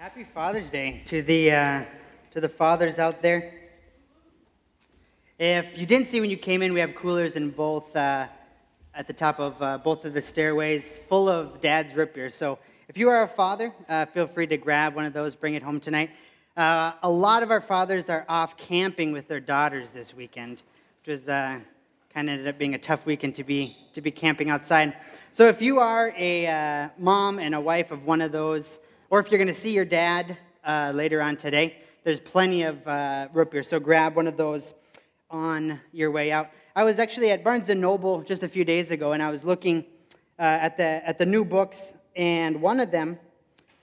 Happy Father's Day to the, uh, to the fathers out there. If you didn't see when you came in, we have coolers in both, uh, at the top of uh, both of the stairways full of dad's root beer. So if you are a father, uh, feel free to grab one of those, bring it home tonight. Uh, a lot of our fathers are off camping with their daughters this weekend, which was uh, kind of ended up being a tough weekend to be, to be camping outside. So if you are a mom and a wife of one of those, or if you're going to see your dad uh, later on today, there's plenty of uh, root beer. So grab one of those on your way out. I was actually at Barnes & Noble just a few days ago, and I was looking uh, at, the, at the new books, and one of them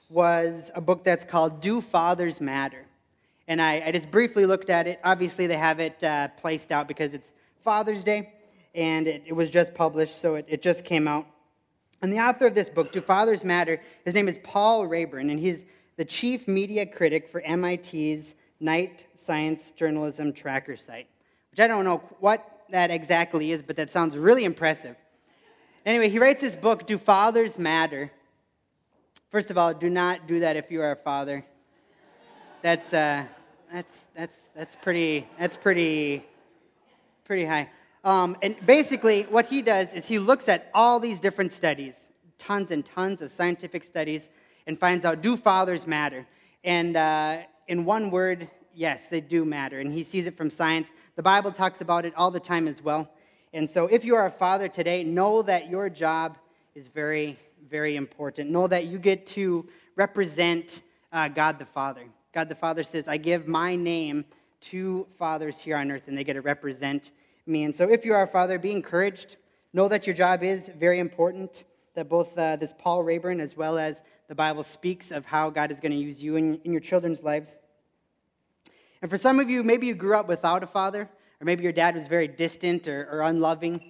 was a book that's called Do Fathers Matter? And I, I just briefly looked at it. Obviously, they have it uh, placed out because it's Father's Day, and it, it was just published, so it, it just came out. And the author of this book, Do Fathers Matter, his name is Paul Raeburn, and he's the chief media critic for MIT's Knight Science Journalism Tracker site, which I don't know what that exactly is, but that sounds really impressive. Anyway, he writes this book, Do Fathers Matter? First of all, do not do that if you are a father. That's, uh, that's, that's, that's pretty, that's pretty, pretty high. Um, and basically, what he does is he looks at all these different studies, tons and tons of scientific studies, and finds out do fathers matter? And uh, in one word, yes, they do matter. And he sees it from science. The Bible talks about it all the time as well. And so, if you are a father today, know that your job is very, very important. Know that you get to represent uh, God the Father. God the Father says, I give my name to fathers here on earth, and they get to represent me. And so, if you are a father, be encouraged. Know that your job is very important, that both uh, this Paul Raeburn as well as the Bible speaks of how God is going to use you in, in your children's lives. And for some of you, maybe you grew up without a father, or maybe your dad was very distant or, or unloving.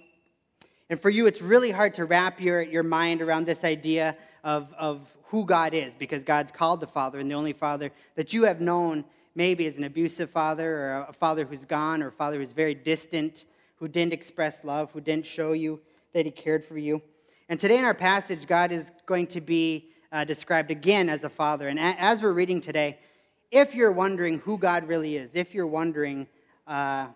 And for you, it's really hard to wrap your, your mind around this idea of, of who God is, because God's called the Father, and the only Father that you have known maybe as an abusive father or a father who's gone or a father who's very distant, who didn't express love, who didn't show you that he cared for you. And today in our passage, God is going to be uh, described again as a father. And a- as we're reading today, if you're wondering who God really is, if you're wondering uh,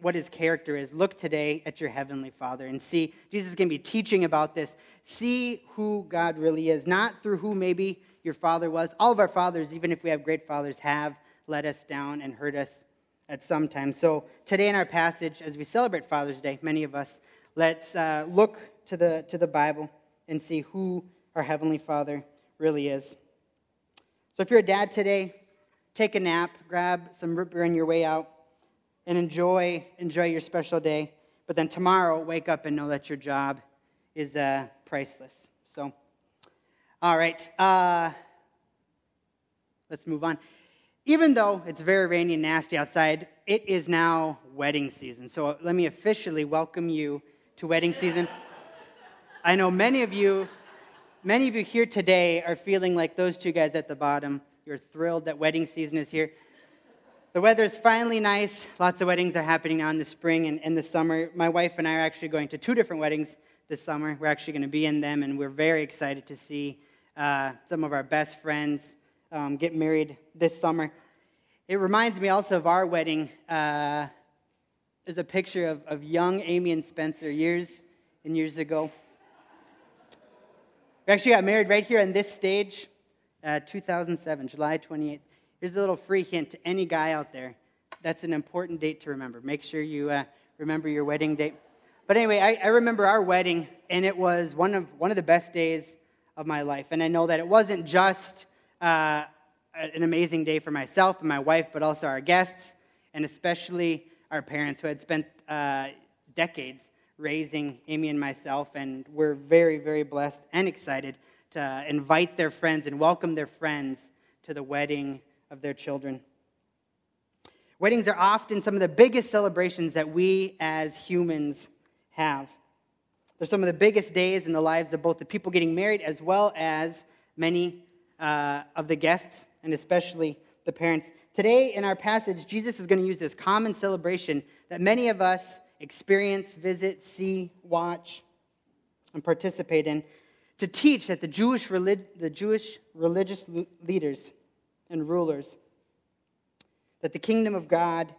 what his character is, look today at your heavenly Father and see. Jesus is going to be teaching about this. See who God really is, not through who maybe your father was. All of our fathers, even if we have great fathers, have let us down and hurt us at some time. So today in our passage, as we celebrate Father's Day, many of us, let's uh, look to the, to the Bible and see who our Heavenly Father really is. So if you're a dad today, take a nap, grab some root beer on your way out, and enjoy, enjoy your special day. But then tomorrow, wake up and know that your job is uh, priceless. So, all right, uh, let's move on even though it's very rainy and nasty outside, it is now wedding season. So let me officially welcome you to wedding season. I know many of you, many of you here today are feeling like those two guys at the bottom. You're thrilled that wedding season is here. The weather is finally nice. Lots of weddings are happening now in the spring and in the summer. My wife and I are actually going to two different weddings this summer. We're actually going to be in them, and we're very excited to see uh, some of our best friends um, get married this summer. It reminds me also of our wedding. Uh, there's a picture of, of young Amy and Spencer years and years ago. We actually got married right here on this stage, uh, 2007, July 28th. Here's a little free hint to any guy out there. That's an important date to remember. Make sure you uh, remember your wedding date. But anyway, I, I remember our wedding, and it was one of, one of the best days of my life. And I know that it wasn't just uh, an amazing day for myself and my wife, but also our guests, and especially our parents who had spent uh, decades raising Amy and myself. And we're very, very blessed and excited to invite their friends and welcome their friends to the wedding of their children. Weddings are often some of the biggest celebrations that we as humans have. They're some of the biggest days in the lives of both the people getting married as well as many uh, of the guests and especially the parents. Today, in our passage, Jesus is going to use this common celebration that many of us experience, visit, see, watch, and participate in to teach that the Jewish, relig- the Jewish religious leaders and rulers. That the kingdom of God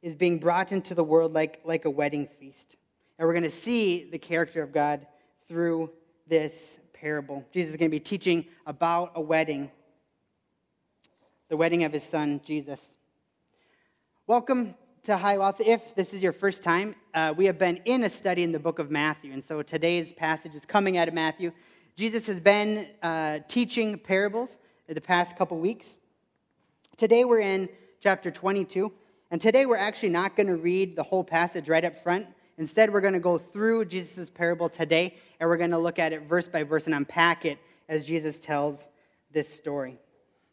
is being brought into the world like, like a wedding feast. And we're going to see the character of God through this parable. Jesus is going to be teaching about a wedding, the wedding of his son, Jesus. Welcome to Hiawatha. If this is your first time, uh, we have been in a study in the book of Matthew. And so today's passage is coming out of Matthew. Jesus has been uh, teaching parables the past couple weeks. Today we're in chapter 22. And today we're actually not going to read the whole passage right up front. Instead, we're going to go through Jesus' parable today, and we're going to look at it verse by verse and unpack it as Jesus tells this story.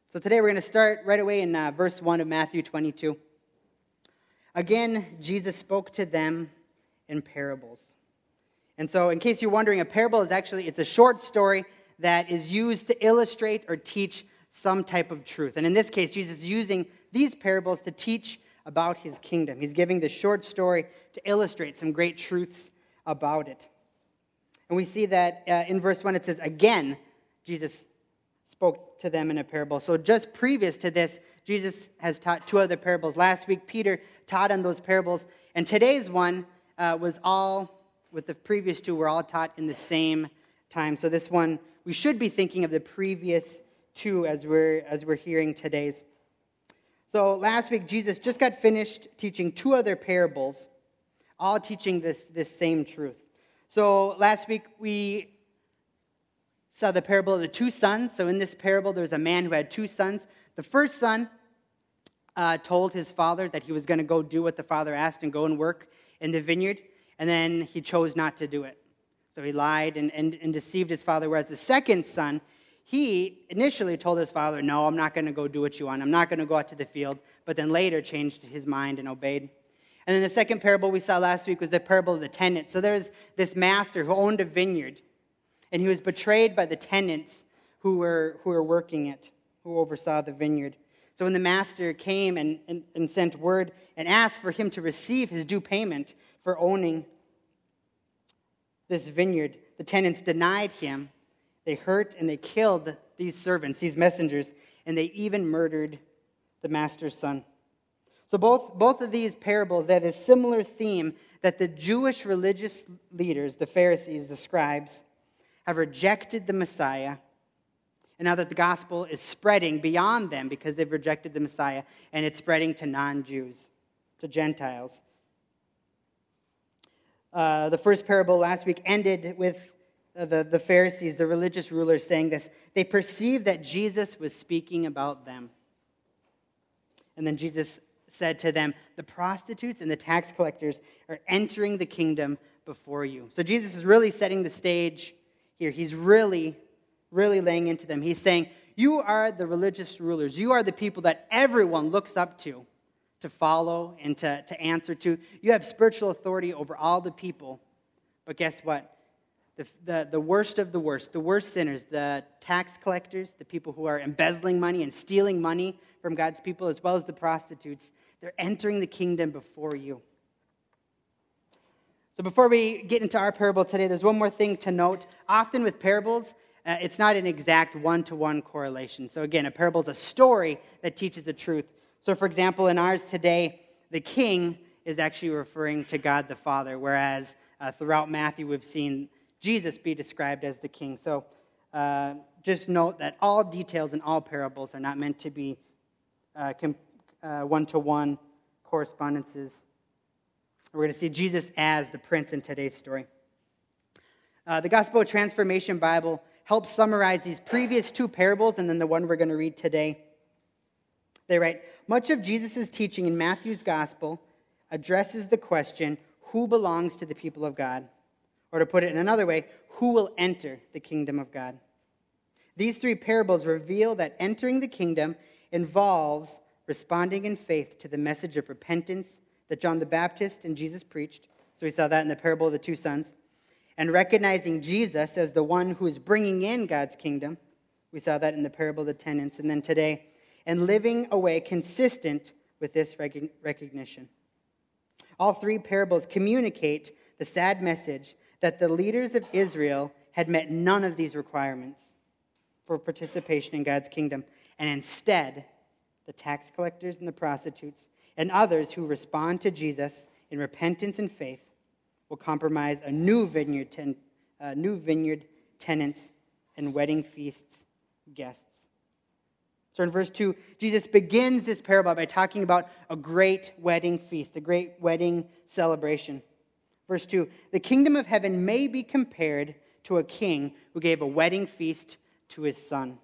So today we're going to start right away in uh, verse 1 of Matthew 22. Again, Jesus spoke to them in parables. And so, in case you're wondering, a parable is actually it's a short story that is used to illustrate or teach some type of truth. And in this case, Jesus is using these parables to teach about his kingdom. He's giving this short story to illustrate some great truths about it. And we see that uh, in verse 1 it says, Again, Jesus spoke to them in a parable. So just previous to this, Jesus has taught two other parables. Last week, Peter taught on those parables. And today's one uh, was all, with the previous two, were all taught in the same time. So this one, we should be thinking of the previous two as we're, as we're hearing today's. So last week, Jesus just got finished teaching two other parables, all teaching this, this same truth. So last week, we saw the parable of the two sons. So in this parable, there's a man who had two sons. The first son uh, told his father that he was going to go do what the father asked and go and work in the vineyard, and then he chose not to do it. So he lied and, and, and deceived his father. Whereas the second son, he initially told his father, No, I'm not going to go do what you want. I'm not going to go out to the field. But then later changed his mind and obeyed. And then the second parable we saw last week was the parable of the tenant. So there's this master who owned a vineyard, and he was betrayed by the tenants who were, who were working it, who oversaw the vineyard. So when the master came and, and, and sent word and asked for him to receive his due payment for owning this vineyard, the tenants denied him they hurt and they killed these servants, these messengers, and they even murdered the master's son. So both, both of these parables, they have a similar theme that the Jewish religious leaders, the Pharisees, the scribes, have rejected the Messiah. And now that the gospel is spreading beyond them because they've rejected the Messiah, and it's spreading to non Jews, to Gentiles. Uh, the first parable last week ended with the, the Pharisees, the religious rulers, saying this. They perceived that Jesus was speaking about them. And then Jesus said to them, The prostitutes and the tax collectors are entering the kingdom before you. So Jesus is really setting the stage here. He's really, really laying into them. He's saying, You are the religious rulers. You are the people that everyone looks up to, to follow and to, to answer to. You have spiritual authority over all the people. But guess what? The, the, the worst of the worst, the worst sinners, the tax collectors, the people who are embezzling money and stealing money from God's people, as well as the prostitutes, they're entering the kingdom before you. So, before we get into our parable today, there's one more thing to note. Often with parables, uh, it's not an exact one to one correlation. So, again, a parable is a story that teaches a truth. So, for example, in ours today, the king is actually referring to God the Father, whereas uh, throughout Matthew, we've seen Jesus be described as the king. So uh, just note that all details in all parables are not meant to be one to one correspondences. We're going to see Jesus as the prince in today's story. Uh, the Gospel Transformation Bible helps summarize these previous two parables and then the one we're going to read today. They write Much of Jesus' teaching in Matthew's Gospel addresses the question who belongs to the people of God? Or to put it in another way, who will enter the kingdom of God? These three parables reveal that entering the kingdom involves responding in faith to the message of repentance that John the Baptist and Jesus preached. So we saw that in the parable of the two sons. And recognizing Jesus as the one who is bringing in God's kingdom. We saw that in the parable of the tenants. And then today, and living a way consistent with this recognition. All three parables communicate the sad message that the leaders of Israel had met none of these requirements for participation in God's kingdom. And instead, the tax collectors and the prostitutes and others who respond to Jesus in repentance and faith will compromise a new vineyard, ten, uh, new vineyard tenants and wedding feasts guests. So in verse 2, Jesus begins this parable by talking about a great wedding feast, a great wedding celebration. Verse 2 The kingdom of heaven may be compared to a king who gave a wedding feast to his son.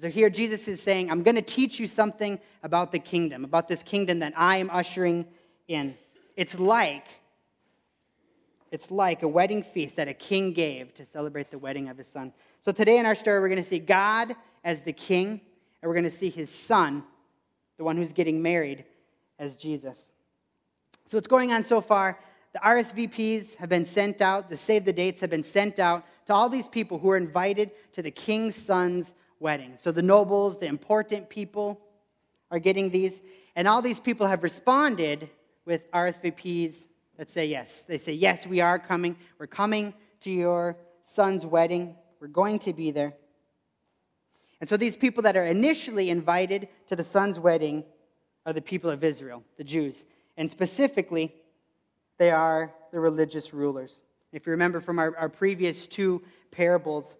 So here Jesus is saying, I'm going to teach you something about the kingdom, about this kingdom that I am ushering in. It's like it's like a wedding feast that a king gave to celebrate the wedding of his son. So today in our story, we're going to see God as the king, and we're going to see his son, the one who's getting married, as Jesus. So, what's going on so far? The RSVPs have been sent out, the save the dates have been sent out to all these people who are invited to the king's son's wedding. So, the nobles, the important people are getting these, and all these people have responded with RSVPs that say yes. They say, Yes, we are coming. We're coming to your son's wedding. We're going to be there. And so these people that are initially invited to the son's wedding are the people of Israel, the Jews. And specifically, they are the religious rulers. If you remember from our, our previous two parables,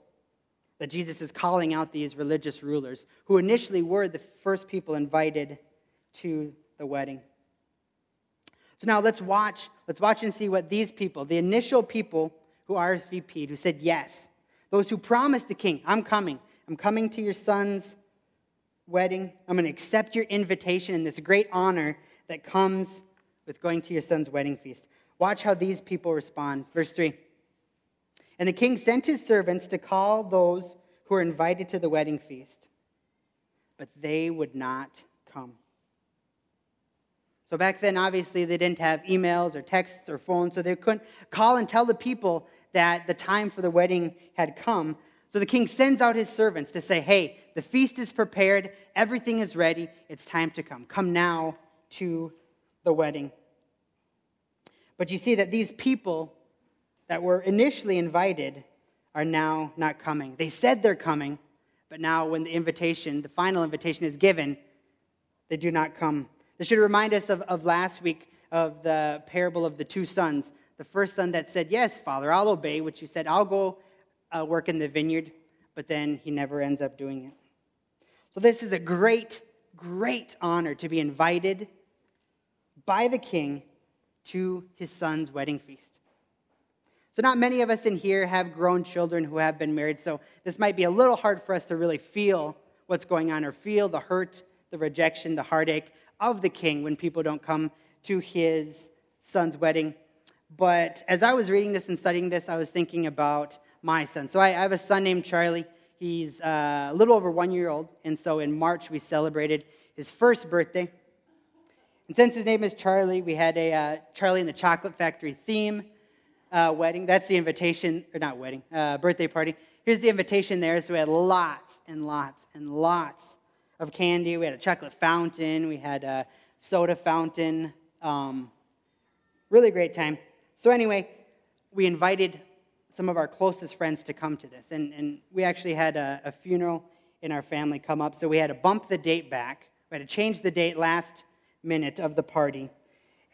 that Jesus is calling out these religious rulers who initially were the first people invited to the wedding. So now let's watch, let's watch and see what these people, the initial people who RSVP'd, who said yes, those who promised the king, I'm coming. I'm coming to your son's wedding. I'm going to accept your invitation and this great honor that comes with going to your son's wedding feast. Watch how these people respond. Verse 3. And the king sent his servants to call those who were invited to the wedding feast, but they would not come. So back then, obviously, they didn't have emails or texts or phones, so they couldn't call and tell the people that the time for the wedding had come. So the king sends out his servants to say, Hey, the feast is prepared, everything is ready, it's time to come. Come now to the wedding. But you see that these people that were initially invited are now not coming. They said they're coming, but now when the invitation, the final invitation is given, they do not come. This should remind us of, of last week of the parable of the two sons. The first son that said, Yes, Father, I'll obey what you said. I'll go uh, work in the vineyard. But then he never ends up doing it. So, this is a great, great honor to be invited by the king to his son's wedding feast. So, not many of us in here have grown children who have been married, so this might be a little hard for us to really feel what's going on or feel the hurt, the rejection, the heartache of the king when people don't come to his son's wedding. But as I was reading this and studying this, I was thinking about my son. So I, have a son named Charlie. He's uh, a little over one year old. And so in March, we celebrated his first birthday. And since his name is Charlie, we had a uh, Charlie and the Chocolate Factory theme uh, wedding. That's the invitation, or not wedding, uh, birthday party. Here's the invitation there. So we had lots and lots and lots of candy. We had a chocolate fountain. We had a soda fountain. Um, really great time. So, anyway, we invited some of our closest friends to come to this. And, and we actually had a, a funeral in our family come up. So, we had to bump the date back. We had to change the date last minute of the party.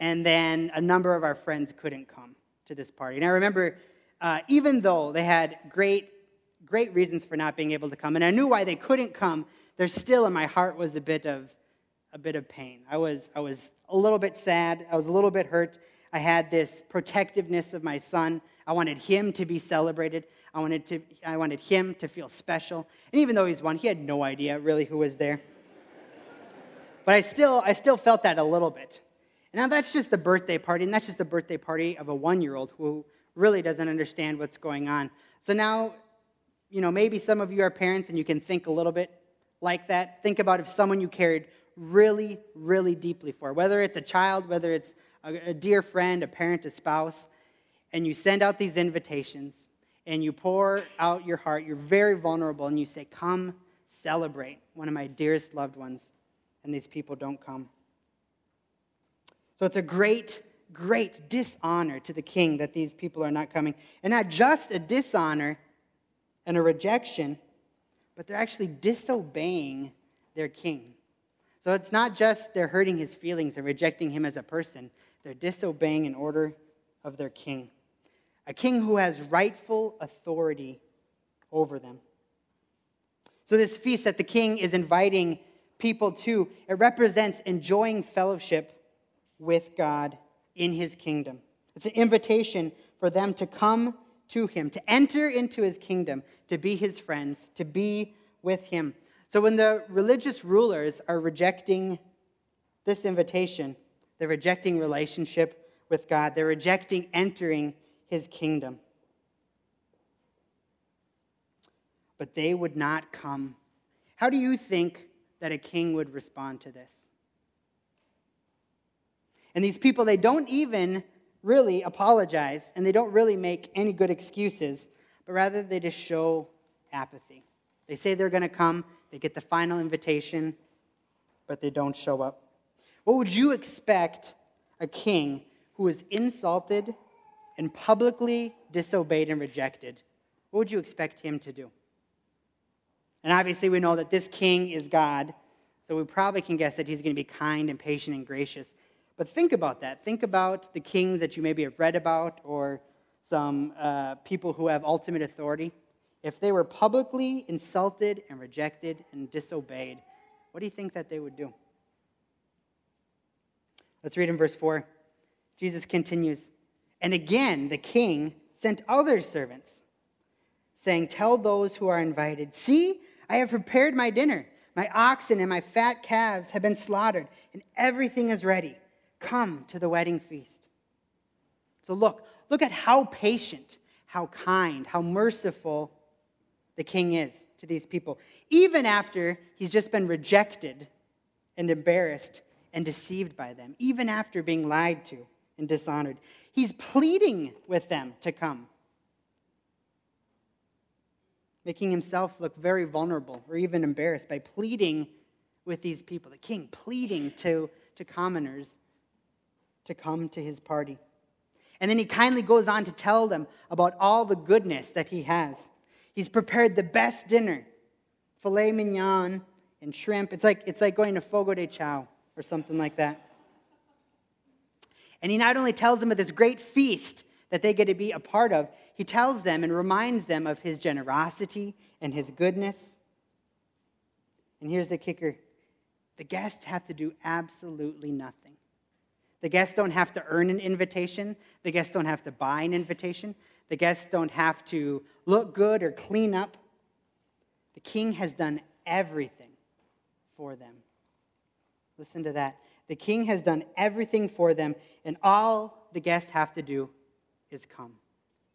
And then a number of our friends couldn't come to this party. And I remember, uh, even though they had great, great reasons for not being able to come, and I knew why they couldn't come, there still in my heart was a bit of a bit of pain. I was I was a little bit sad. I was a little bit hurt. I had this protectiveness of my son. I wanted him to be celebrated. I wanted to I wanted him to feel special. And even though he's one, he had no idea really who was there. But I still I still felt that a little bit. Now that's just the birthday party, and that's just the birthday party of a one-year-old who really doesn't understand what's going on. So now, you know, maybe some of you are parents and you can think a little bit like that. Think about if someone you cared really, really deeply for, whether it's a child, whether it's a, a dear friend, a parent, a spouse, and you send out these invitations and you pour out your heart, you're very vulnerable, and you say, Come celebrate one of my dearest loved ones, and these people don't come. So it's a great, great dishonor to the king that these people are not coming. And not just a dishonor and a rejection, but they're actually disobeying their king. So it's not just they're hurting his feelings and rejecting him as a person, they're disobeying an order of their king, a king who has rightful authority over them. So, this feast that the king is inviting people to, it represents enjoying fellowship with God in his kingdom. It's an invitation for them to come to him, to enter into his kingdom, to be his friends, to be with him. So when the religious rulers are rejecting this invitation, they're rejecting relationship with God, they're rejecting entering his kingdom. But they would not come. How do you think that a king would respond to this? And these people, they don't even really apologize and they don't really make any good excuses, but rather they just show apathy. They say they're going to come, they get the final invitation, but they don't show up. What would you expect a king who is insulted and publicly disobeyed and rejected? What would you expect him to do? And obviously, we know that this king is God, so we probably can guess that he's going to be kind and patient and gracious. But think about that. Think about the kings that you maybe have read about or some uh, people who have ultimate authority. If they were publicly insulted and rejected and disobeyed, what do you think that they would do? Let's read in verse 4. Jesus continues, And again the king sent other servants, saying, Tell those who are invited, See, I have prepared my dinner. My oxen and my fat calves have been slaughtered, and everything is ready. Come to the wedding feast. So look, look at how patient, how kind, how merciful the king is to these people. Even after he's just been rejected and embarrassed and deceived by them, even after being lied to and dishonored, he's pleading with them to come, making himself look very vulnerable or even embarrassed by pleading with these people. The king pleading to, to commoners to come to his party. And then he kindly goes on to tell them about all the goodness that he has. He's prepared the best dinner filet mignon and shrimp. It's like, it's like going to Fogo de Chao or something like that. And he not only tells them of this great feast that they get to be a part of, he tells them and reminds them of his generosity and his goodness. And here's the kicker the guests have to do absolutely nothing. The guests don't have to earn an invitation. The guests don't have to buy an invitation. The guests don't have to look good or clean up. The king has done everything for them. Listen to that. The king has done everything for them, and all the guests have to do is come,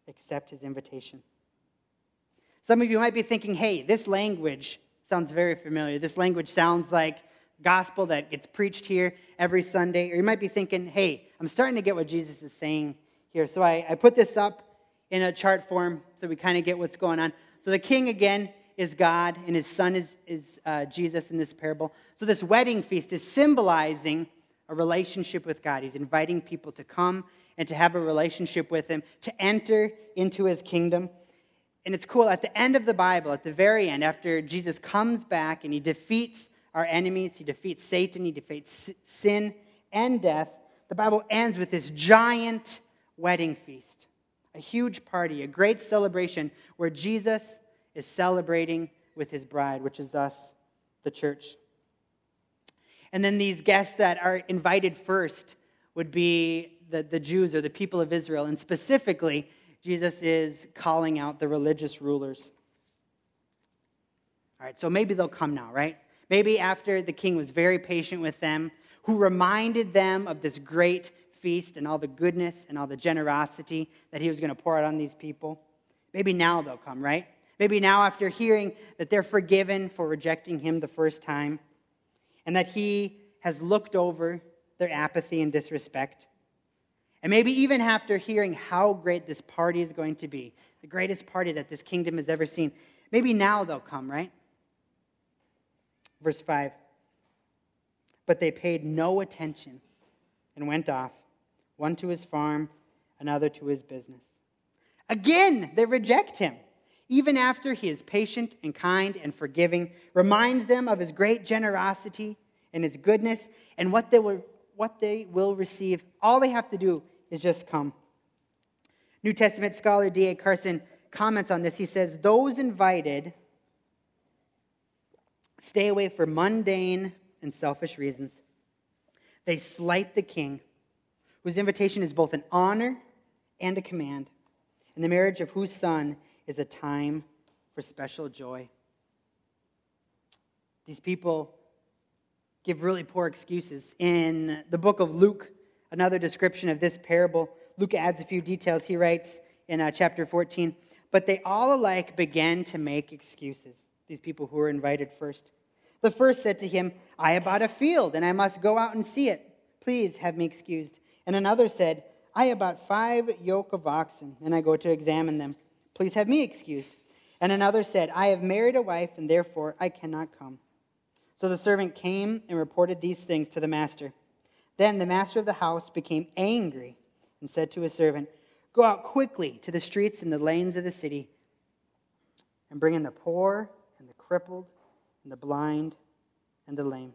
accept his invitation. Some of you might be thinking, hey, this language sounds very familiar. This language sounds like gospel that gets preached here every Sunday. Or you might be thinking, hey, I'm starting to get what Jesus is saying here. So I, I put this up in a chart form so we kind of get what's going on. So the king, again, is God, and his son is, is uh, Jesus in this parable. So this wedding feast is symbolizing a relationship with God. He's inviting people to come and to have a relationship with him, to enter into his kingdom. And it's cool, at the end of the Bible, at the very end, after Jesus comes back and he defeats our enemies. He defeats Satan, he defeats sin and death. The Bible ends with this giant wedding feast, a huge party, a great celebration where Jesus is celebrating with his bride, which is us, the church. And then these guests that are invited first would be the, the Jews or the people of Israel. And specifically, Jesus is calling out the religious rulers. All right, so maybe they'll come now, right? Maybe after the king was very patient with them, who reminded them of this great feast and all the goodness and all the generosity that he was going to pour out on these people. Maybe now they'll come, right? Maybe now, after hearing that they're forgiven for rejecting him the first time and that he has looked over their apathy and disrespect. And maybe even after hearing how great this party is going to be, the greatest party that this kingdom has ever seen, maybe now they'll come, right? Verse 5 But they paid no attention and went off, one to his farm, another to his business. Again, they reject him. even after he is patient and kind and forgiving, reminds them of his great generosity and his goodness and what they will, what they will receive. All they have to do is just come. New Testament scholar D.A. Carson comments on this. He says, Those invited stay away for mundane and selfish reasons. They slight the king, whose invitation is both an honor and a command, and the marriage of whose son is a time for special joy. These people give really poor excuses. In the book of Luke, another description of this parable, Luke adds a few details. He writes in uh, chapter 14, but they all alike began to make excuses, these people who were invited first. The first said to him, I have bought a field, and I must go out and see it. Please have me excused. And another said, I have bought five yoke of oxen, and I go to examine them. Please have me excused. And another said, I have married a wife, and therefore I cannot come. So the servant came and reported these things to the master. Then the master of the house became angry and said to his servant, Go out quickly to the streets and the lanes of the city, and bring in the poor and the crippled and the blind and the lame.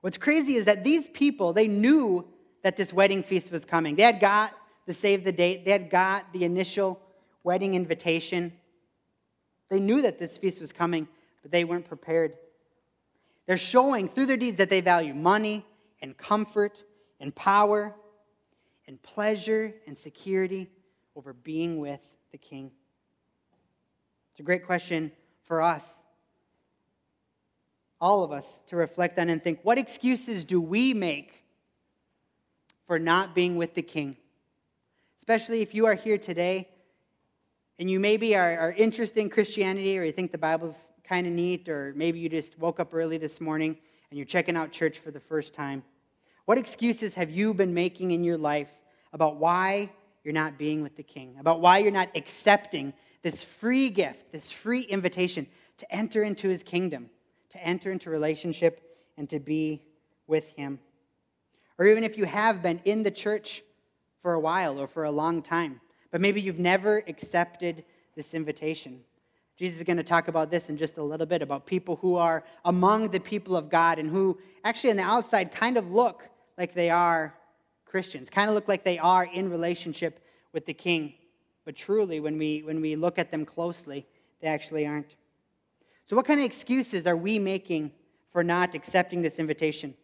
What's crazy is that these people, they knew that this wedding feast was coming. They had got the save the date, they had got the initial wedding invitation. They knew that this feast was coming, but they weren't prepared. They're showing through their deeds that they value money and comfort and power and pleasure and security over being with the king. It's a great question for us all of us to reflect on and think what excuses do we make for not being with the King? Especially if you are here today and you maybe are, are interested in Christianity or you think the Bible's kind of neat, or maybe you just woke up early this morning and you're checking out church for the first time. What excuses have you been making in your life about why you're not being with the King, about why you're not accepting this free gift, this free invitation to enter into his kingdom? to enter into relationship and to be with Him. Or even if you have been in the church for a while or for a long time, but maybe you've never accepted this invitation. Jesus is going to talk about this in just a little bit about people who are among the people of God and who actually on the outside kind of look like they are Christians, kind of look like they are in relationship with the king. But truly, when we, when we look at them closely, they actually aren't. So, what kind of excuses are we making for not accepting this invitation?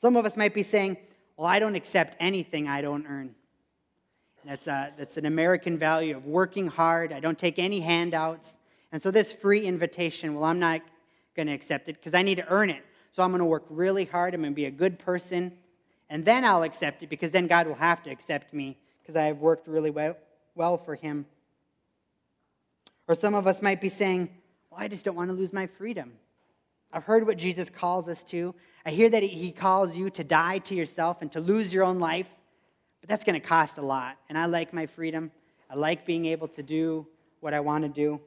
Some of us might be saying, Well, I don't accept anything I don't earn. That's, a, that's an American value of working hard. I don't take any handouts. And so, this free invitation, well, I'm not going to accept it because I need to earn it. So, I'm going to work really hard. I'm going to be a good person. And then I'll accept it because then God will have to accept me because I have worked really well, well for Him. Or some of us might be saying, well, I just don't want to lose my freedom. I've heard what Jesus calls us to. I hear that he calls you to die to yourself and to lose your own life, but that's going to cost a lot. And I like my freedom. I like being able to do what I want to do.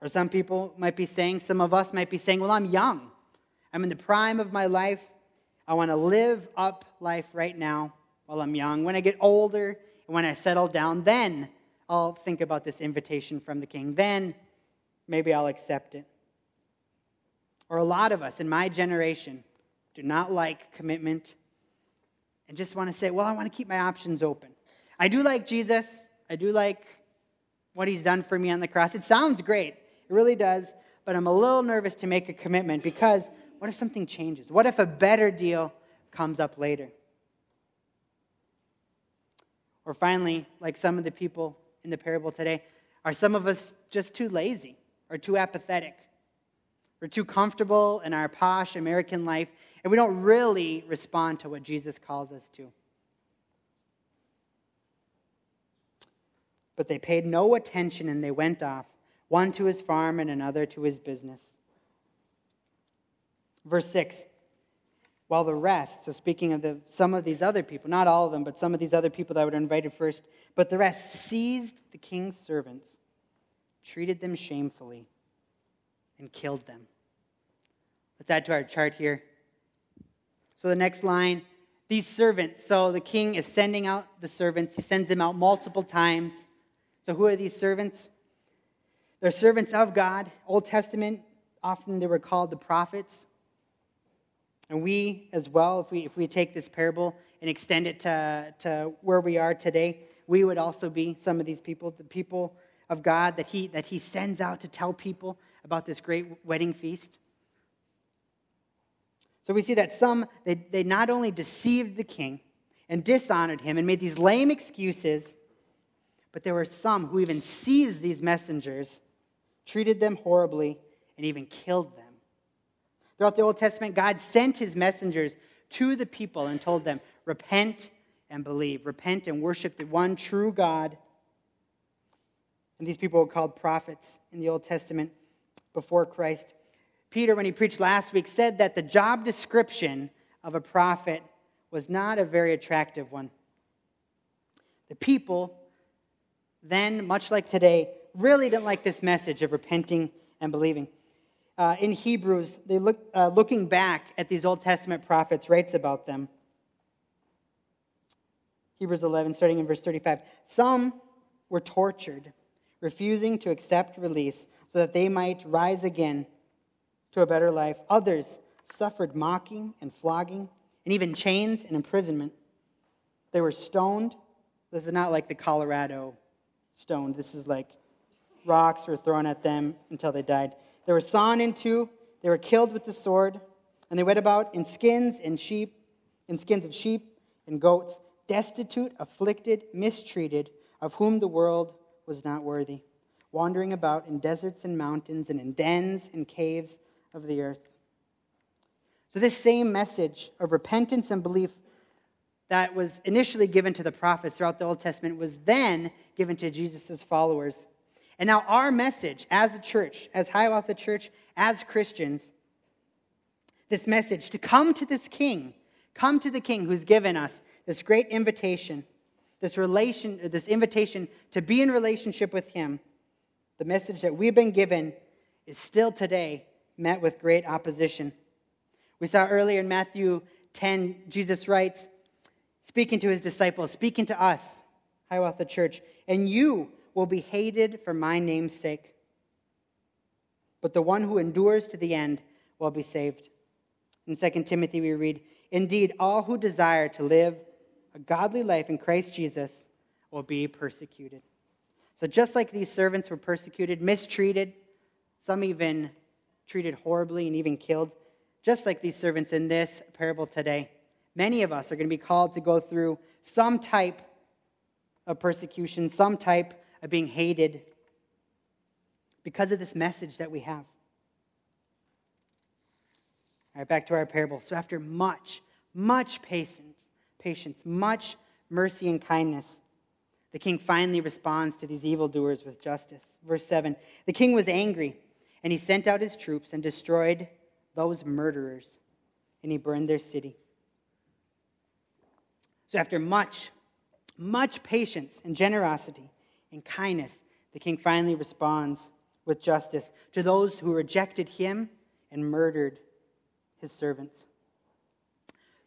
Or some people might be saying, some of us might be saying, well, I'm young. I'm in the prime of my life. I want to live up life right now while I'm young. When I get older and when I settle down, then I'll think about this invitation from the king. Then maybe I'll accept it. Or a lot of us in my generation do not like commitment and just want to say, well, I want to keep my options open. I do like Jesus. I do like what he's done for me on the cross. It sounds great. It really does. But I'm a little nervous to make a commitment because what if something changes? What if a better deal comes up later? Or finally, like some of the people in the parable today, are some of us just too lazy? or too apathetic. We're too comfortable in our posh American life, and we don't really respond to what Jesus calls us to. But they paid no attention and they went off, one to his farm and another to his business. Verse 6 While the rest, so speaking of the, some of these other people, not all of them, but some of these other people that were invited first, but the rest seized the king's servants treated them shamefully, and killed them. Let's add to our chart here. So the next line these servants, so the king is sending out the servants, he sends them out multiple times. So, who are these servants? They're servants of God. Old Testament, often they were called the prophets. And we, as well, if we, if we take this parable and extend it to, to where we are today, we would also be some of these people, the people of God that he, that he sends out to tell people about this great wedding feast. So we see that some, they, they not only deceived the king and dishonored him and made these lame excuses, but there were some who even seized these messengers, treated them horribly, and even killed them. Throughout the Old Testament, God sent his messengers to the people and told them, Repent and believe. Repent and worship the one true God. And these people were called prophets in the Old Testament before Christ. Peter, when he preached last week, said that the job description of a prophet was not a very attractive one. The people, then, much like today, really didn't like this message of repenting and believing. Uh, in Hebrews, they look, uh, looking back at these Old Testament prophets, writes about them. Hebrews 11, starting in verse 35. Some were tortured, refusing to accept release so that they might rise again to a better life. Others suffered mocking and flogging, and even chains and imprisonment. They were stoned. This is not like the Colorado stoned. This is like rocks were thrown at them until they died. They were sawn in two. They were killed with the sword, and they went about in skins and sheep, in skins of sheep and goats, destitute, afflicted, mistreated, of whom the world was not worthy, wandering about in deserts and mountains and in dens and caves of the earth. So, this same message of repentance and belief that was initially given to the prophets throughout the Old Testament was then given to Jesus' followers and now, our message as a church, as Hiawatha Church, as Christians, this message to come to this King, come to the King who's given us this great invitation, this relation, this invitation to be in relationship with Him. The message that we've been given is still today met with great opposition. We saw earlier in Matthew 10, Jesus writes, speaking to his disciples, speaking to us, Hiawatha Church, and you will be hated for my name's sake. But the one who endures to the end will be saved. In 2 Timothy, we read, Indeed, all who desire to live a godly life in Christ Jesus will be persecuted. So, just like these servants were persecuted, mistreated, some even treated horribly and even killed, just like these servants in this parable today, many of us are going to be called to go through some type of persecution, some type of being hated because of this message that we have. All right, back to our parable. So after much, much patience, patience, much mercy and kindness, the king finally responds to these evildoers with justice. Verse 7 The king was angry, and he sent out his troops and destroyed those murderers, and he burned their city. So, after much, much patience and generosity, and kindness, the king finally responds with justice to those who rejected him and murdered his servants.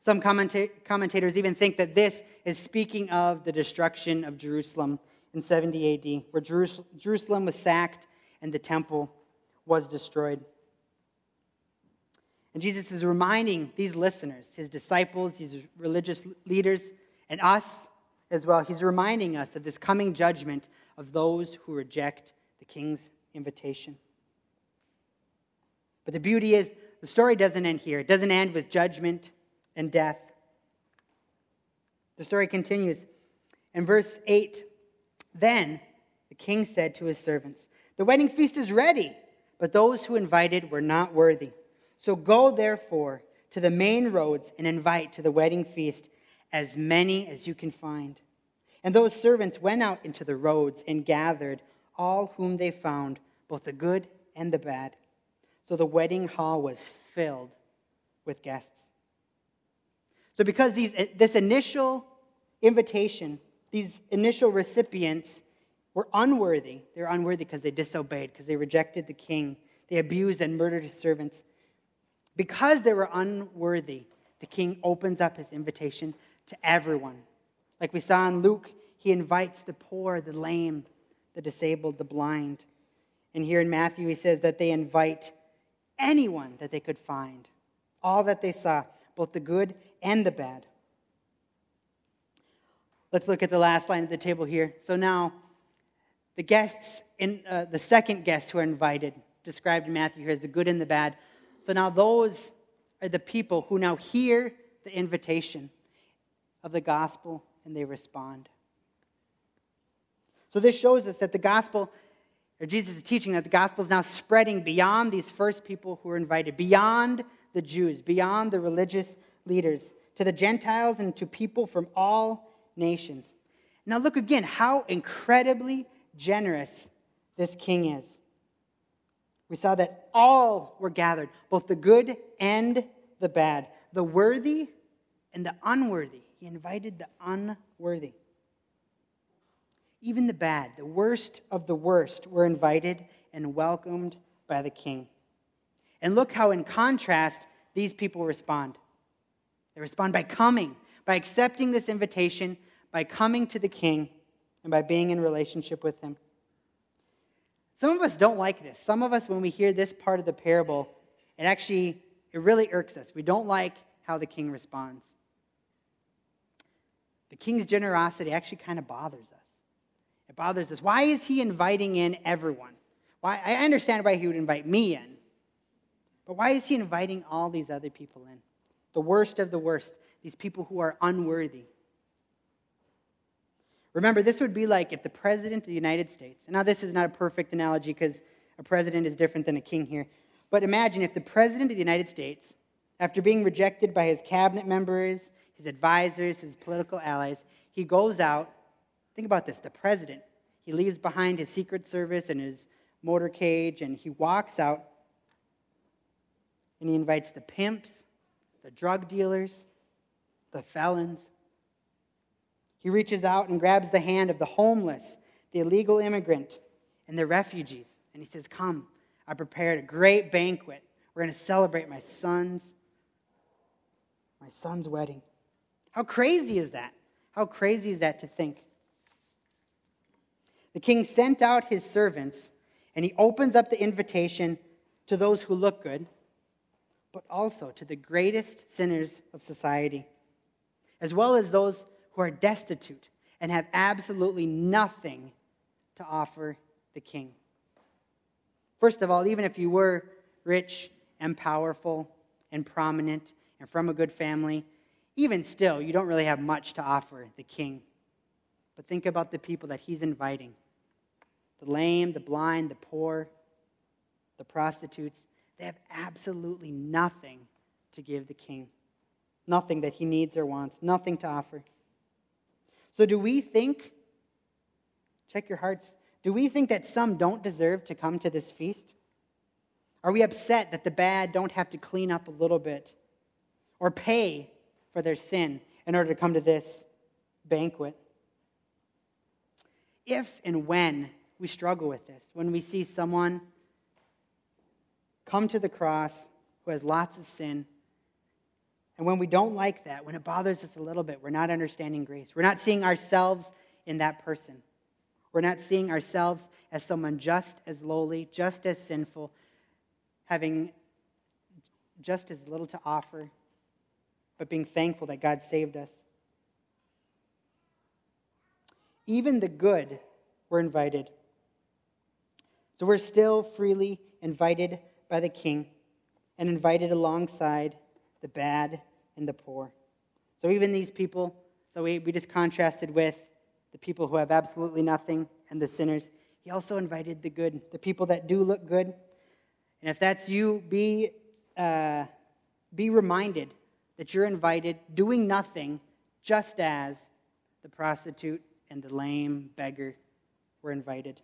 Some commenta- commentators even think that this is speaking of the destruction of Jerusalem in 70 AD, where Jerus- Jerusalem was sacked and the temple was destroyed. And Jesus is reminding these listeners, his disciples, these religious leaders, and us as well. He's reminding us of this coming judgment of those who reject the king's invitation. But the beauty is, the story doesn't end here. It doesn't end with judgment and death. The story continues. In verse 8, then the king said to his servants, The wedding feast is ready, but those who invited were not worthy. So go, therefore, to the main roads and invite to the wedding feast as many as you can find. And those servants went out into the roads and gathered all whom they found, both the good and the bad. So the wedding hall was filled with guests. So, because these, eh, this initial invitation, these initial recipients were unworthy, they're unworthy because they disobeyed, because they rejected the king, they abused and murdered his servants. Because they were unworthy, the king opens up his invitation to everyone. Like we saw in Luke, he invites the poor, the lame, the disabled, the blind. And here in Matthew, he says that they invite anyone that they could find, all that they saw, both the good and the bad. Let's look at the last line of the table here. So now, the guests, in, uh, the second guests who are invited, described in Matthew here as the good and the bad. So now, those are the people who now hear the invitation of the gospel and they respond. So, this shows us that the gospel, or Jesus is teaching that the gospel is now spreading beyond these first people who were invited, beyond the Jews, beyond the religious leaders, to the Gentiles and to people from all nations. Now, look again how incredibly generous this king is. We saw that all were gathered, both the good and the bad, the worthy and the unworthy. He invited the unworthy. Even the bad, the worst of the worst, were invited and welcomed by the king. And look how, in contrast, these people respond. They respond by coming, by accepting this invitation, by coming to the king, and by being in relationship with him. Some of us don't like this. Some of us, when we hear this part of the parable, it actually it really irks us. We don't like how the king responds. The king's generosity actually kind of bothers us. It bothers us. Why is he inviting in everyone? Why I understand why he would invite me in. But why is he inviting all these other people in? The worst of the worst, these people who are unworthy. Remember, this would be like if the President of the United States, now this is not a perfect analogy because a president is different than a king here, but imagine if the President of the United States, after being rejected by his cabinet members, his advisors, his political allies, he goes out. Think about this the President, he leaves behind his Secret Service and his motorcade, and he walks out and he invites the pimps, the drug dealers, the felons, he reaches out and grabs the hand of the homeless, the illegal immigrant, and the refugees. And he says, Come, I prepared a great banquet. We're going to celebrate my son's my son's wedding. How crazy is that? How crazy is that to think? The king sent out his servants and he opens up the invitation to those who look good, but also to the greatest sinners of society, as well as those who are destitute and have absolutely nothing to offer the king. First of all, even if you were rich and powerful and prominent and from a good family, even still, you don't really have much to offer the king. But think about the people that he's inviting the lame, the blind, the poor, the prostitutes. They have absolutely nothing to give the king, nothing that he needs or wants, nothing to offer. So, do we think, check your hearts, do we think that some don't deserve to come to this feast? Are we upset that the bad don't have to clean up a little bit or pay for their sin in order to come to this banquet? If and when we struggle with this, when we see someone come to the cross who has lots of sin, and when we don't like that, when it bothers us a little bit, we're not understanding grace. We're not seeing ourselves in that person. We're not seeing ourselves as someone just as lowly, just as sinful, having just as little to offer, but being thankful that God saved us. Even the good were invited. So we're still freely invited by the king and invited alongside the bad, and the poor. So even these people, so we, we just contrasted with the people who have absolutely nothing and the sinners. He also invited the good, the people that do look good. And if that's you, be, uh, be reminded that you're invited doing nothing just as the prostitute and the lame beggar were invited.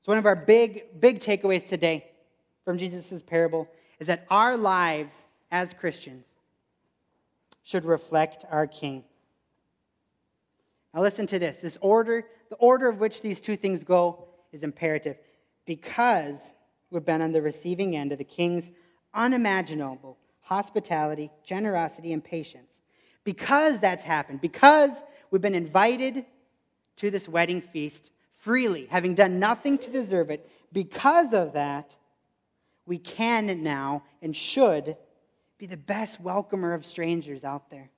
So, one of our big, big takeaways today from Jesus' parable is that our lives as Christians should reflect our King. Now, listen to this. This order, the order of which these two things go, is imperative because we've been on the receiving end of the King's unimaginable hospitality, generosity, and patience. Because that's happened, because we've been invited to this wedding feast freely, having done nothing to deserve it. Because of that, we can now and should be the best welcomer of strangers out there.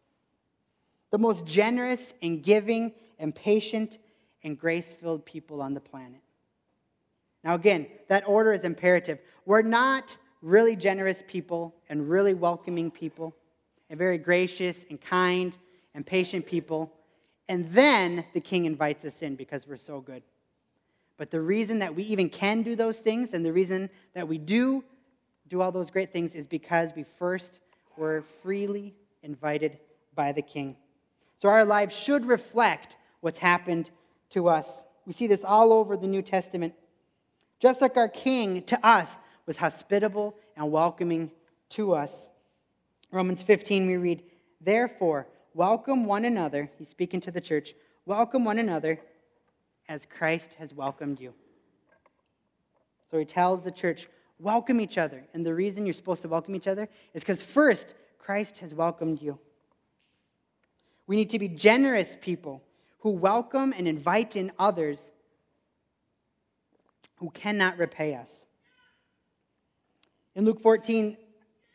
The most generous and giving and patient and grace filled people on the planet. Now, again, that order is imperative. We're not really generous people and really welcoming people and very gracious and kind and patient people. And then the king invites us in because we're so good. But the reason that we even can do those things and the reason that we do do all those great things is because we first were freely invited by the king. So our lives should reflect what's happened to us. We see this all over the New Testament. Just like our king to us was hospitable and welcoming to us. Romans 15, we read, Therefore, welcome one another. He's speaking to the church. Welcome one another as Christ has welcomed you. So he tells the church, welcome each other. And the reason you're supposed to welcome each other is because first, Christ has welcomed you. We need to be generous people who welcome and invite in others who cannot repay us. In Luke 14,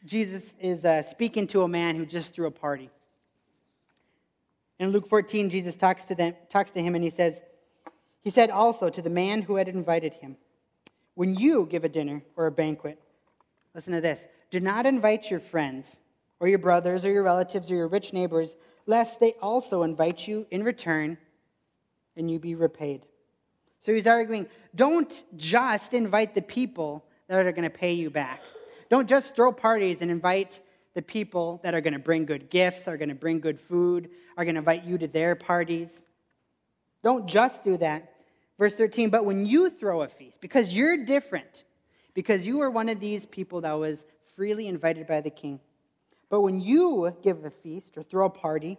Jesus is uh, speaking to a man who just threw a party. In Luke 14, Jesus talks to, them, talks to him and he says, He said also to the man who had invited him, When you give a dinner or a banquet, listen to this, do not invite your friends or your brothers or your relatives or your rich neighbors lest they also invite you in return and you be repaid. So he's arguing don't just invite the people that are going to pay you back. Don't just throw parties and invite the people that are going to bring good gifts, are going to bring good food, are going to invite you to their parties. Don't just do that. Verse 13, but when you throw a feast, because you're different, because you are one of these people that was freely invited by the king, but when you give a feast or throw a party,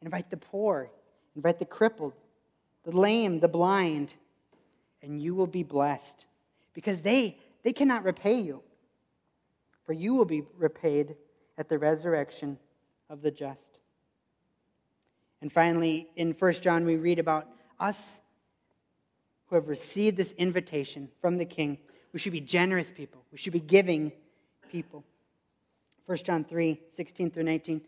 invite the poor, invite the crippled, the lame, the blind, and you will be blessed because they, they cannot repay you. For you will be repaid at the resurrection of the just. And finally, in 1 John, we read about us who have received this invitation from the King. We should be generous people, we should be giving people. 1 John 3 16 through 19.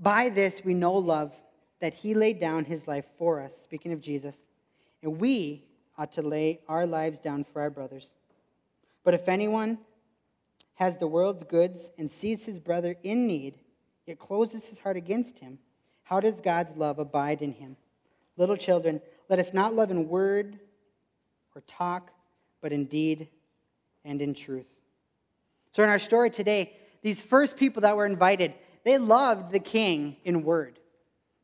By this we know love, that he laid down his life for us, speaking of Jesus, and we ought to lay our lives down for our brothers. But if anyone has the world's goods and sees his brother in need, yet closes his heart against him, how does God's love abide in him? Little children, let us not love in word or talk, but in deed and in truth. So, in our story today, these first people that were invited, they loved the king in word.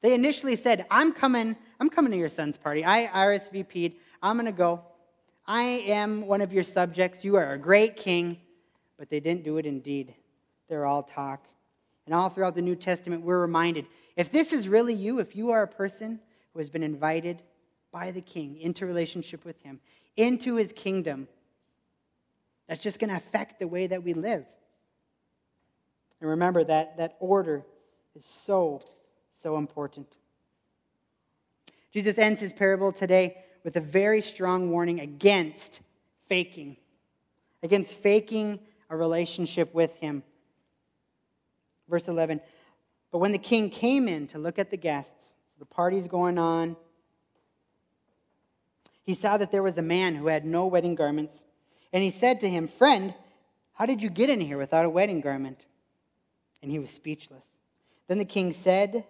They initially said, I'm coming, I'm coming to your son's party. I RSVP'd. I'm going to go. I am one of your subjects. You are a great king. But they didn't do it in deed. They're all talk. And all throughout the New Testament, we're reminded if this is really you, if you are a person who has been invited by the king into relationship with him, into his kingdom, that's just going to affect the way that we live. And remember that that order is so, so important. Jesus ends his parable today with a very strong warning against faking, against faking a relationship with him. Verse 11 But when the king came in to look at the guests, so the party's going on, he saw that there was a man who had no wedding garments. And he said to him, Friend, how did you get in here without a wedding garment? and he was speechless. Then the king said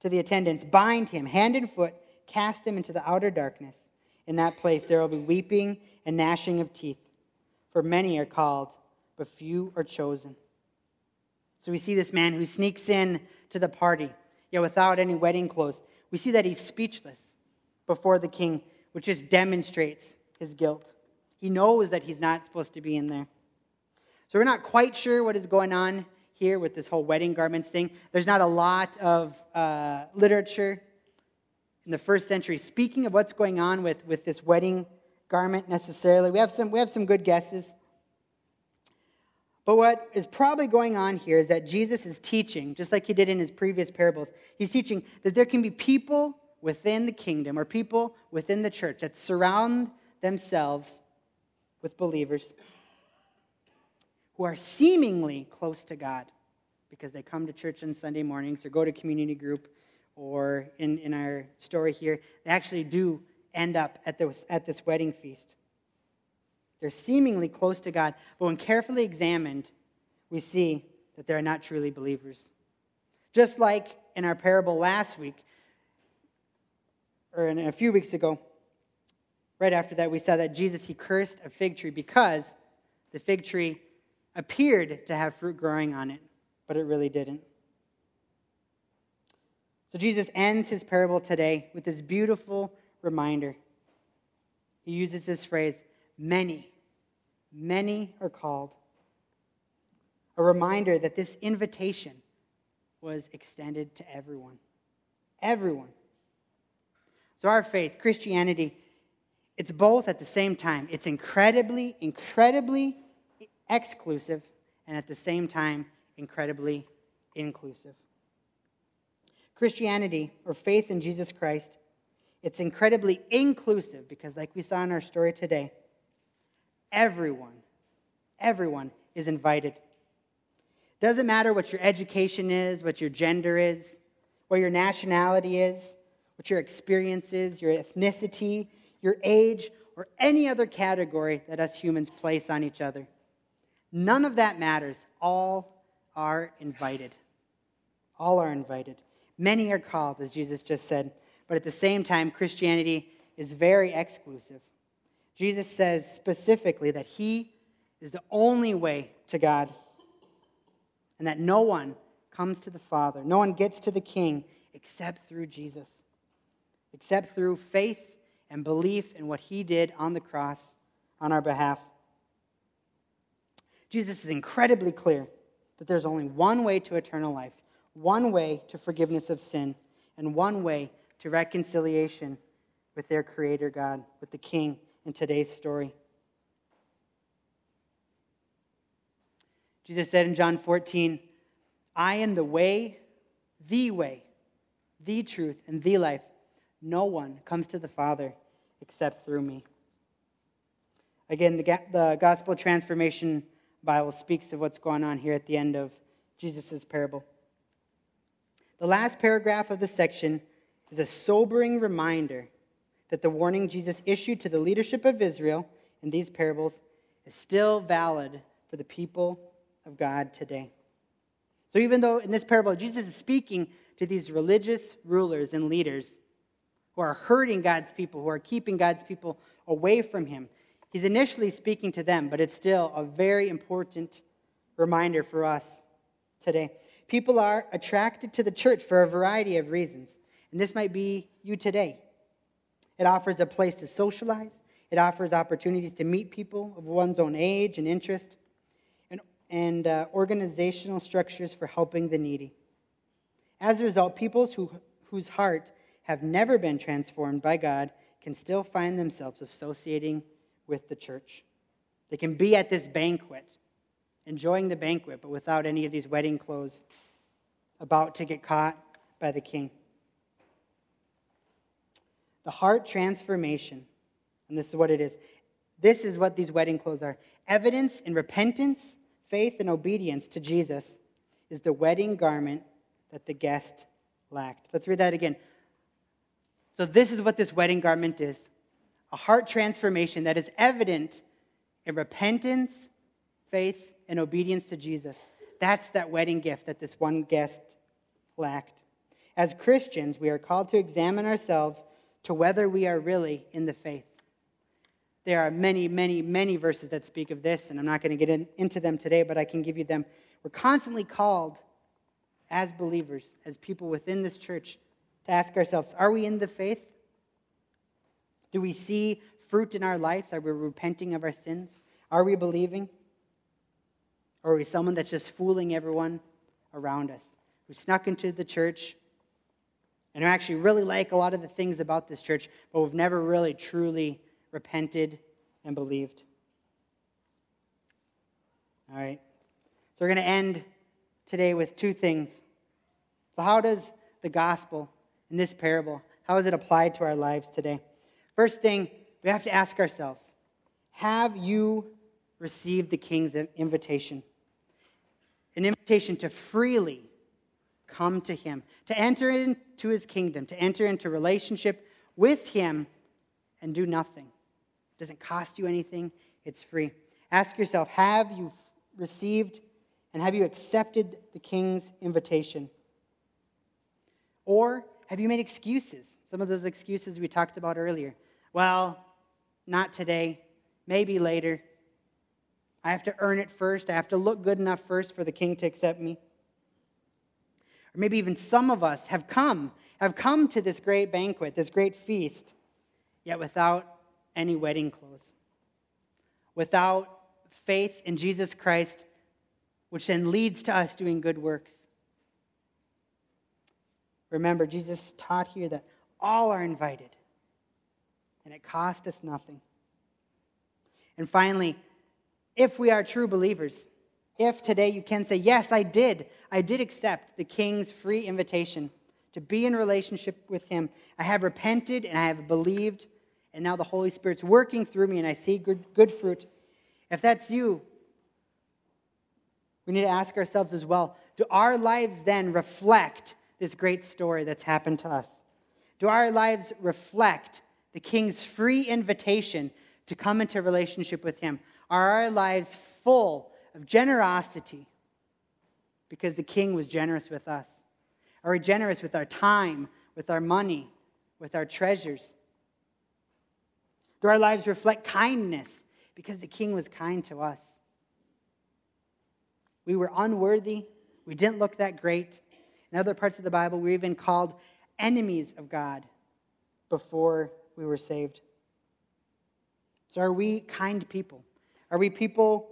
to the attendants, Bind him hand and foot, cast him into the outer darkness. In that place there will be weeping and gnashing of teeth, for many are called, but few are chosen. So we see this man who sneaks in to the party, yet without any wedding clothes. We see that he's speechless before the king, which just demonstrates his guilt. He knows that he's not supposed to be in there. So we're not quite sure what is going on here with this whole wedding garments thing. There's not a lot of uh, literature in the first century speaking of what's going on with, with this wedding garment necessarily. We have, some, we have some good guesses. But what is probably going on here is that Jesus is teaching, just like he did in his previous parables, he's teaching that there can be people within the kingdom or people within the church that surround themselves with believers who are seemingly close to God because they come to church on Sunday mornings or go to community group or in, in our story here, they actually do end up at this, at this wedding feast. They're seemingly close to God, but when carefully examined, we see that they're not truly believers. Just like in our parable last week, or a few weeks ago, right after that, we saw that Jesus, he cursed a fig tree because the fig tree appeared to have fruit growing on it, but it really didn't. So Jesus ends his parable today with this beautiful reminder. He uses this phrase many, many are called. A reminder that this invitation was extended to everyone. Everyone. So, our faith, Christianity, it's both at the same time. It's incredibly, incredibly exclusive, and at the same time, incredibly inclusive. Christianity, or faith in Jesus Christ, it's incredibly inclusive because, like we saw in our story today, everyone, everyone is invited. Doesn't matter what your education is, what your gender is, what your nationality is, what your experience is, your ethnicity, your age, or any other category that us humans place on each other. None of that matters. All are invited. All are invited. Many are called, as Jesus just said, but at the same time, Christianity is very exclusive. Jesus says specifically that He is the only way to God and that no one comes to the Father, no one gets to the King except through Jesus, except through faith and belief in what He did on the cross on our behalf. Jesus is incredibly clear that there's only one way to eternal life one way to forgiveness of sin, and one way to reconciliation with their Creator God, with the King in today's story. Jesus said in John 14, I am the way, the way, the truth, and the life. No one comes to the Father except through me. Again, the, the Gospel Transformation Bible speaks of what's going on here at the end of Jesus' parable. The last paragraph of the section is a sobering reminder that the warning Jesus issued to the leadership of Israel in these parables is still valid for the people of God today. So, even though in this parable Jesus is speaking to these religious rulers and leaders who are hurting God's people, who are keeping God's people away from Him, he's initially speaking to them, but it's still a very important reminder for us today. People are attracted to the church for a variety of reasons, and this might be you today. It offers a place to socialize, it offers opportunities to meet people of one's own age and interest, and, and uh, organizational structures for helping the needy. As a result, people who, whose heart have never been transformed by God can still find themselves associating with the church. They can be at this banquet enjoying the banquet, but without any of these wedding clothes, about to get caught by the king. The heart transformation, and this is what it is. This is what these wedding clothes are. Evidence in repentance, faith, and obedience to Jesus is the wedding garment that the guest lacked. Let's read that again. So, this is what this wedding garment is a heart transformation that is evident in repentance, faith, and obedience to Jesus. That's that wedding gift that this one guest lacked. As Christians, we are called to examine ourselves to whether we are really in the faith. There are many, many, many verses that speak of this, and I'm not going to get in, into them today, but I can give you them. We're constantly called as believers, as people within this church, to ask ourselves are we in the faith? Do we see fruit in our lives? Are we repenting of our sins? Are we believing? Or are we someone that's just fooling everyone around us, who snuck into the church and who actually really like a lot of the things about this church, but we've never really truly repented and believed? All right. So we're going to end today with two things. So, how does the gospel in this parable how is it applied to our lives today? First thing, we have to ask ourselves Have you received the king's invitation? An invitation to freely come to him, to enter into his kingdom, to enter into relationship with him and do nothing. It doesn't cost you anything, it's free. Ask yourself have you received and have you accepted the king's invitation? Or have you made excuses? Some of those excuses we talked about earlier. Well, not today, maybe later. I have to earn it first. I have to look good enough first for the king to accept me. Or maybe even some of us have come, have come to this great banquet, this great feast, yet without any wedding clothes, without faith in Jesus Christ, which then leads to us doing good works. Remember, Jesus taught here that all are invited, and it cost us nothing. And finally, if we are true believers, if today you can say, Yes, I did, I did accept the King's free invitation to be in relationship with Him. I have repented and I have believed, and now the Holy Spirit's working through me and I see good, good fruit. If that's you, we need to ask ourselves as well do our lives then reflect this great story that's happened to us? Do our lives reflect the King's free invitation to come into relationship with Him? Are our lives full of generosity because the King was generous with us? Are we generous with our time, with our money, with our treasures? Do our lives reflect kindness because the King was kind to us? We were unworthy. We didn't look that great. In other parts of the Bible, we are even called enemies of God before we were saved. So, are we kind people? Are we people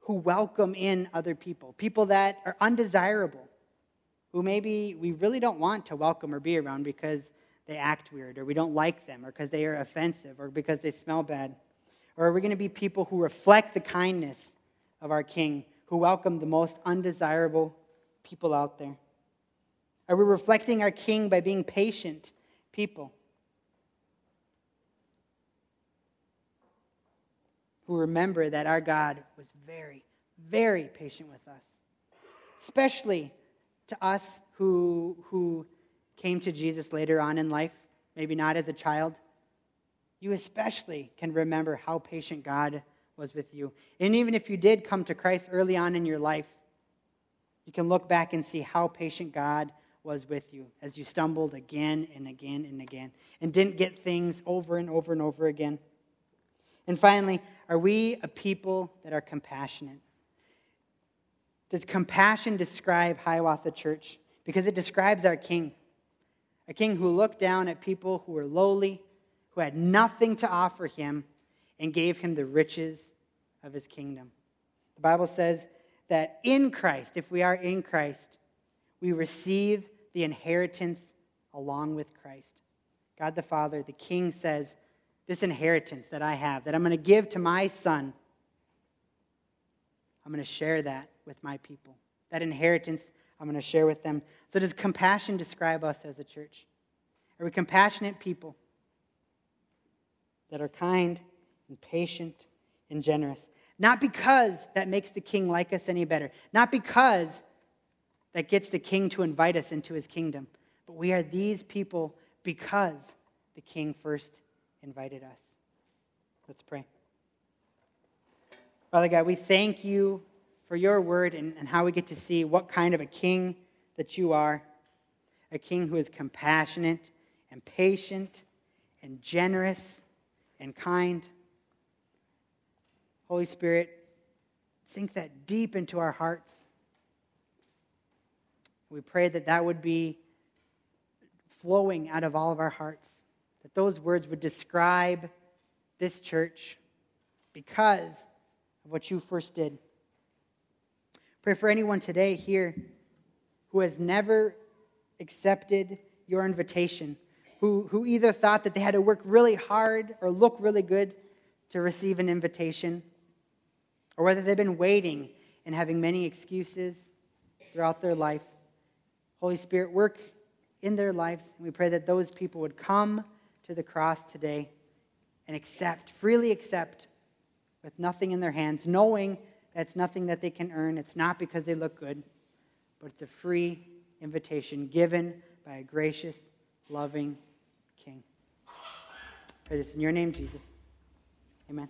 who welcome in other people? People that are undesirable, who maybe we really don't want to welcome or be around because they act weird, or we don't like them, or because they are offensive, or because they smell bad? Or are we going to be people who reflect the kindness of our King, who welcome the most undesirable people out there? Are we reflecting our King by being patient people? Who remember that our God was very, very patient with us, especially to us who, who came to Jesus later on in life, maybe not as a child. You especially can remember how patient God was with you. And even if you did come to Christ early on in your life, you can look back and see how patient God was with you as you stumbled again and again and again and didn't get things over and over and over again. And finally, are we a people that are compassionate? Does compassion describe Hiawatha Church? Because it describes our King. A king who looked down at people who were lowly, who had nothing to offer him, and gave him the riches of his kingdom. The Bible says that in Christ, if we are in Christ, we receive the inheritance along with Christ. God the Father, the King says, This inheritance that I have, that I'm going to give to my son, I'm going to share that with my people. That inheritance I'm going to share with them. So, does compassion describe us as a church? Are we compassionate people that are kind and patient and generous? Not because that makes the king like us any better, not because that gets the king to invite us into his kingdom. But we are these people because the king first invited us. Let's pray. Father God, we thank you for your word and, and how we get to see what kind of a king that you are a king who is compassionate and patient and generous and kind. Holy Spirit, sink that deep into our hearts. We pray that that would be flowing out of all of our hearts, that those words would describe this church because of what you first did. Pray for anyone today here who has never accepted your invitation, who, who either thought that they had to work really hard or look really good to receive an invitation, or whether they've been waiting and having many excuses throughout their life. Holy Spirit, work in their lives. And we pray that those people would come to the cross today and accept, freely accept, with nothing in their hands, knowing that it's nothing that they can earn. It's not because they look good, but it's a free invitation given by a gracious, loving King. pray this in your name, Jesus. Amen.